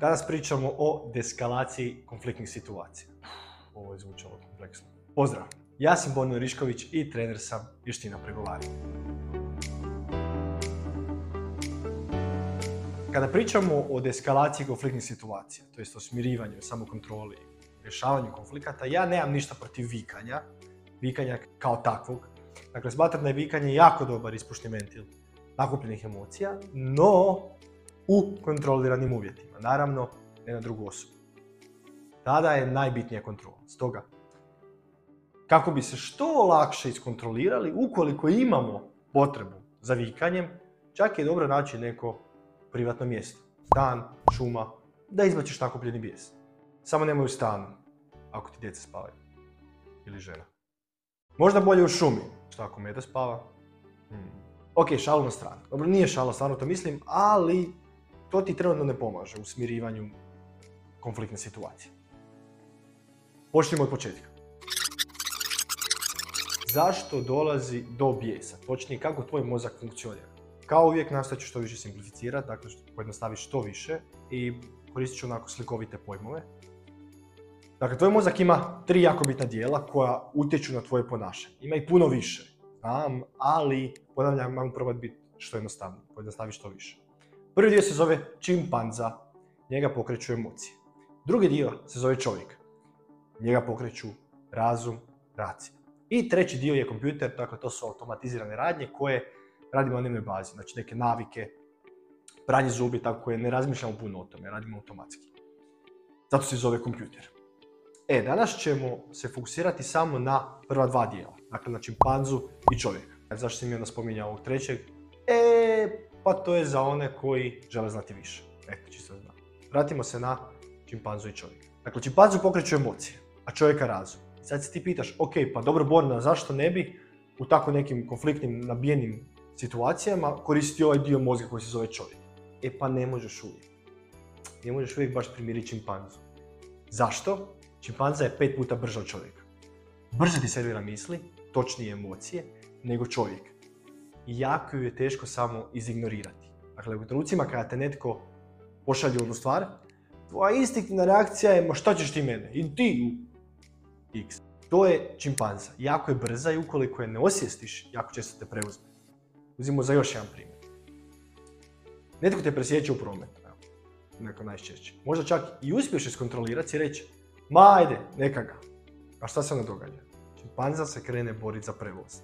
Danas pričamo o deskalaciji konfliktnih situacija. Ovo je zvučalo kompleksno. Pozdrav! Ja sam Bono Rišković i trener sam vještina pregovaranja. Kada pričamo o deskalaciji konfliktnih situacija, to jest o smirivanju, samokontroli, rješavanju konflikata, ja nemam ništa protiv vikanja, vikanja kao takvog. Dakle, smatram da je vikanje jako dobar ispušni ventil nakupljenih emocija, no u kontroliranim uvjetima. Naravno, ne na drugu osobu. Tada je najbitnija kontrola. Stoga, kako bi se što lakše iskontrolirali, ukoliko imamo potrebu za vikanjem, čak je dobro naći neko privatno mjesto. Stan, šuma, da izbačiš nakupljeni bijes. Samo nemoj u stanu, ako ti djeca spavaju. Ili žena. Možda bolje u šumi, što ako meda spava. Hmm. Ok, šalu na stranu. Dobro, nije šala, stvarno to mislim, ali to ti trenutno ne pomaže u smirivanju konfliktne situacije. Počnimo od početka. Zašto dolazi do bijesa? Točnije, kako tvoj mozak funkcionira? Kao uvijek nastojat ću što više simplificirati, dakle pojednostaviti što više i koristit ću onako slikovite pojmove. Dakle, tvoj mozak ima tri jako bitna dijela koja utječu na tvoje ponašanje. Ima i puno više, znam, ali ponavljam, mam probati biti što jednostavno, pojednostaviti što više. Prvi dio se zove čimpanza, njega pokreću emocije. Drugi dio se zove čovjek, njega pokreću razum, racija. I treći dio je kompjuter, dakle to su automatizirane radnje koje radimo na dnevnoj bazi, znači neke navike, pranje zubi, tako koje ne razmišljamo puno o tome, radimo automatski. Zato se zove kompjuter. E, danas ćemo se fokusirati samo na prva dva dijela, dakle na čimpanzu i čovjeka. Zašto sam mi onda spominjao ovog trećeg? E, pa to je za one koji žele znati više. Eto, čisto znam. Vratimo se na čimpanzu i čovjeka. Dakle, čimpanzu pokreću emocije, a čovjeka razum. Sad se ti pitaš, ok, pa dobro Borna, zašto ne bi u tako nekim konfliktnim, nabijenim situacijama koristiti ovaj dio mozga koji se zove čovjek? E pa ne možeš uvijek. Ne možeš uvijek baš primiriti čimpanzu. Zašto? Čimpanza je pet puta brža od čovjeka. Brže ti servira misli, točnije emocije, nego čovjek. I jako ju je teško samo izignorirati. Dakle, u trenucima kada te netko pošalje onu stvar, tvoja instinktivna reakcija je, ma šta ćeš ti mene? I ti X. To je čimpanza. Jako je brza i ukoliko je ne osjestiš, jako često te preuzme. Uzimo za još jedan primjer. Netko te presjeće u prometu, neko najčešće. Možda čak i uspiješ iskontrolirati i reći, ma ajde, neka ga. A šta se onda događa? Čimpanza se krene boriti za prevoz.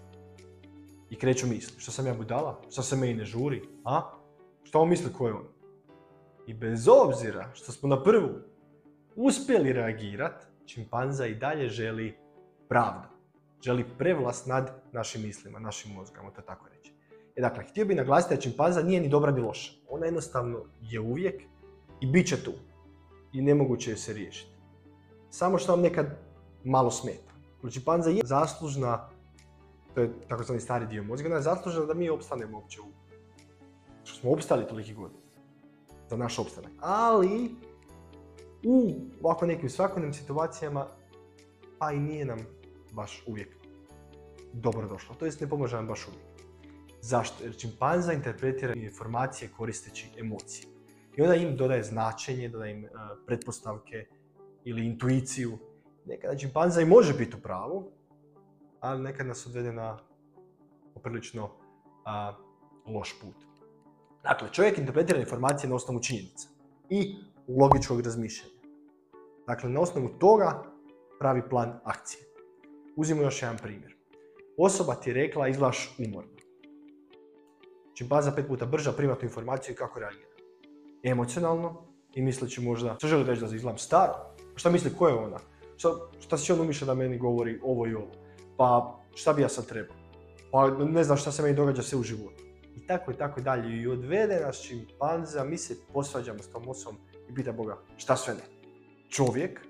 I kreću misli, što sam ja budala? Što se meni ne žuri? A? Što on misli ko je on? I bez obzira što smo na prvu uspjeli reagirati, čimpanza i dalje želi pravdu. Želi prevlast nad našim mislima, našim mozgama, to tako reći. E dakle, htio bih naglasiti da čimpanza nije ni dobra ni loša. Ona jednostavno je uvijek i bit će tu. I nemoguće je se riješiti. Samo što vam nekad malo smeta. Čimpanza je zaslužna, to je takozvani stari dio mozga, ona je zaslužna da mi opstanemo uopće u... Što smo opstali toliki godina. Za naš opstanak. Ali, u ovako nekim svakodnevnim situacijama, pa i nije nam baš uvijek dobro došlo. To jest ne pomaže nam baš uvijek. Zašto? Jer čimpanza interpretira informacije koristeći emocije. I onda im dodaje značenje, dodaje im uh, pretpostavke ili intuiciju. Nekada čimpanza i može biti u pravu, ali nekad nas odvede na poprilično uh, loš put. Dakle, čovjek interpretira informacije na osnovu činjenica i logičkog razmišljanja. Dakle, na osnovu toga pravi plan akcije. Uzimo još jedan primjer. Osoba ti je rekla izglaš umorno. Čimpanza pet puta brža prima tu informaciju i kako reagira. Emocionalno i misleći možda, što želi reći da izgledam staro? Šta misli, ko je ona? Šta, šta si on umišlja da meni govori ovo i ovo? Pa šta bi ja sad trebao? Pa ne znam šta se meni događa sve u životu. I tako i tako dalje. I odvede nas čimpanza, mi se posvađamo s tom osobom i pita Boga šta sve ne. Čovjek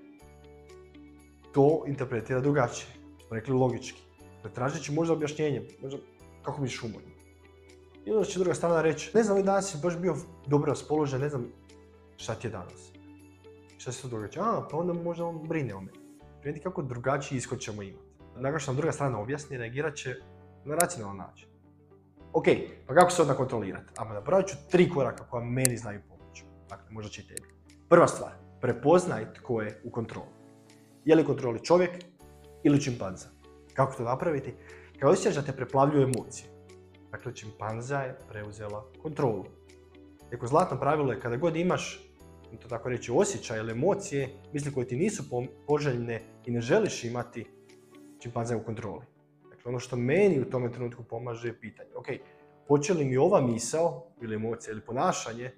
to interpretira drugačije. Smo rekli logički. Tražeći možda objašnjenje, možda kako bi umorno. I onda će druga strana reći, ne znam, danas si baš bio dobro raspoložen, ne znam šta ti je danas. Šta se to događa? A, pa onda možda on brine o meni. Vidite kako drugačiji ishod ćemo imati. Nakon što nam druga strana objasni, reagirat će na racionalan način. Ok, pa kako se onda kontrolirati? Ama napravit ću tri koraka koja meni znaju pomoći. Dakle, možda će i tebi. Prva stvar, prepoznaj tko je u kontroli. Je li kontroli čovjek ili čimpanza? Kako to napraviti? Kad osjećaš da te preplavljuju emocije, dakle čimpanza je preuzela kontrolu. Eko zlatno pravilo je kada god imaš, to tako reći, osjećaj ili emocije, misli koje ti nisu poželjne i ne želiš imati, čimpanza je u kontroli. Dakle, ono što meni u tome trenutku pomaže je pitanje, ok, hoće li mi ova misao ili emocija ili ponašanje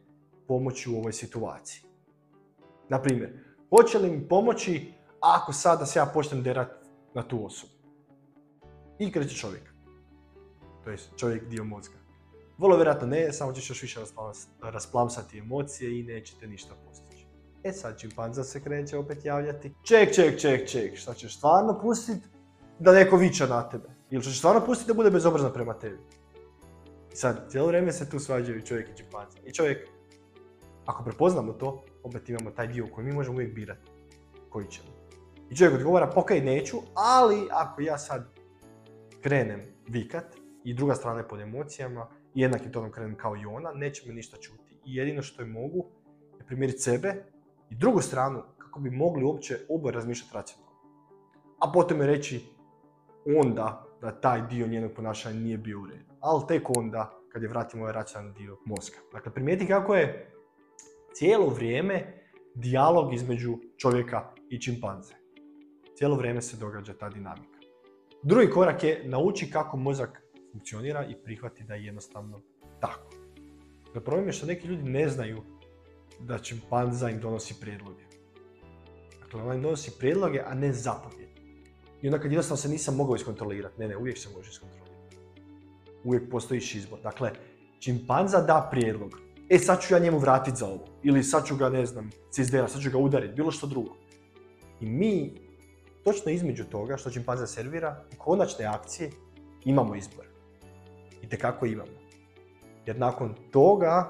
pomoći u ovoj situaciji? Na primjer, hoće li mi pomoći ako sada se ja počnem derat na tu osobu? I kreće čovjek. To je čovjek dio mozga. Vrlo vjerojatno ne, samo ćeš još više rasplamsati emocije i nećete ništa postići. E sad čimpanza se kreće opet javljati. Ček, ček, ček, ček, šta ćeš stvarno pustiti da neko viča na tebe? Ili ćeš stvarno pustiti da bude bezobrazna prema tebi? I sad, cijelo vrijeme se tu svađaju čovjek i čimpanza. I čovjek, ako prepoznamo to, opet imamo taj dio koji mi možemo uvijek birati. Koji ćemo. I čovjek odgovara, okej, neću, ali ako ja sad krenem vikat i druga strana je pod emocijama, jednakim tonom krenem kao i ona, neće me ništa čuti. I jedino što je mogu je primiriti sebe i drugu stranu kako bi mogli uopće oboje razmišljati racionalno. A potom je reći onda da taj dio njenog ponašanja nije bio u redu. Ali tek onda kad je vratimo ovaj racionalni dio mozga. Dakle, primijeti kako je cijelo vrijeme dijalog između čovjeka i čimpanze. Cijelo vrijeme se događa ta dinamika. Drugi korak je nauči kako mozak funkcionira i prihvati da je jednostavno tako. Da problem je što neki ljudi ne znaju da čimpanza im donosi prijedloge. Dakle, ona im donosi prijedloge, a ne zapovjed. I onda kad jednostavno se nisam mogao iskontrolirati, ne, ne, uvijek se može iskontrolirati. Uvijek postojiš izbor. Dakle, čimpanza da prijedlog. E, sad ću ja njemu vratiti za ovo. Ili sad ću ga, ne znam, cizdera, sad ću ga udariti, bilo što drugo. I mi, točno između toga što čimpanza servira, u konačne akcije imamo izbor i kako imamo. Jer nakon toga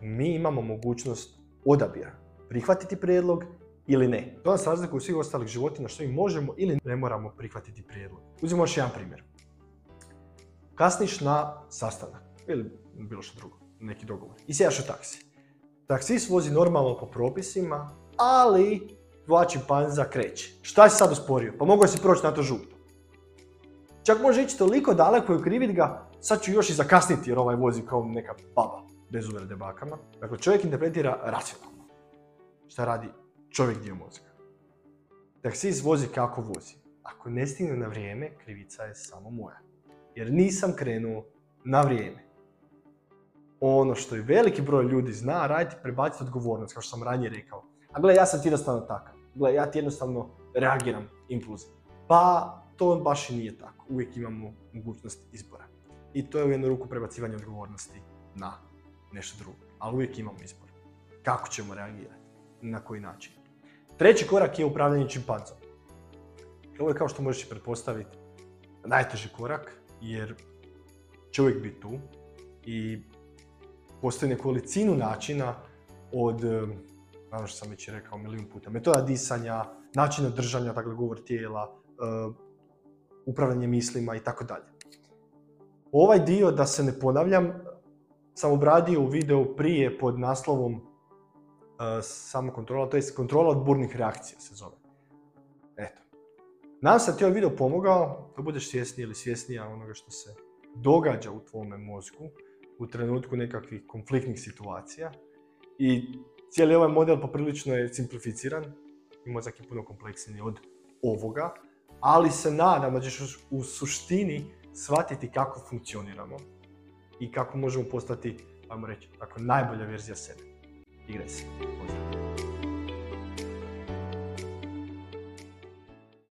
mi imamo mogućnost odabira. Prihvatiti prijedlog ili ne. To nas razlikuje u svih ostalih životinja što mi možemo ili ne moramo prihvatiti prijedlog. Uzmimo još jedan primjer. Kasniš na sastanak ili bilo što drugo, neki dogovor. I sjedaš u taksi. Taksist vozi normalno po propisima, ali dva čimpanza kreće. Šta si sad usporio? Pa mogao si proći na to žuto. Čak može ići toliko daleko i ukriviti ga sad ću još i zakasniti jer ovaj vozi kao neka baba bez uvrede bakama. Dakle, čovjek interpretira racionalno. Šta radi čovjek dio mozga. Taksist vozi kako vozi. Ako ne stigne na vrijeme, krivica je samo moja. Jer nisam krenuo na vrijeme. Ono što i veliki broj ljudi zna raditi, prebaciti odgovornost, kao što sam ranije rekao. A gle, ja sam ti jednostavno takav. Gle, ja ti jednostavno reagiram impulzivno. Pa to baš i nije tako. Uvijek imamo mogućnost izbora i to je u jednu ruku prebacivanje odgovornosti na nešto drugo. Ali uvijek imamo izbor. Kako ćemo reagirati? Na koji način? Treći korak je upravljanje čimpanzom. Ovo je kao što možeš pretpostaviti najteži korak jer će uvijek biti tu i postoji nekolicinu načina od, ono što sam već rekao milijun puta, metoda disanja, načina držanja, dakle govor tijela, upravljanje mislima i tako dalje. Ovaj dio, da se ne ponavljam, sam obradio u videu prije pod naslovom uh, samo kontrola, to je kontrola od burnih reakcija se zove. Eto. Nadam se ti ovaj video pomogao, da budeš svjesniji ili svjesnija onoga što se događa u tvome mozgu u trenutku nekakvih konfliktnih situacija. I cijeli ovaj model poprilično je simplificiran i mozak je puno kompleksniji od ovoga, ali se nadam da ćeš u suštini shvatiti kako funkcioniramo i kako možemo postati, ajmo reći, tako najbolja verzija sebe. y gracias.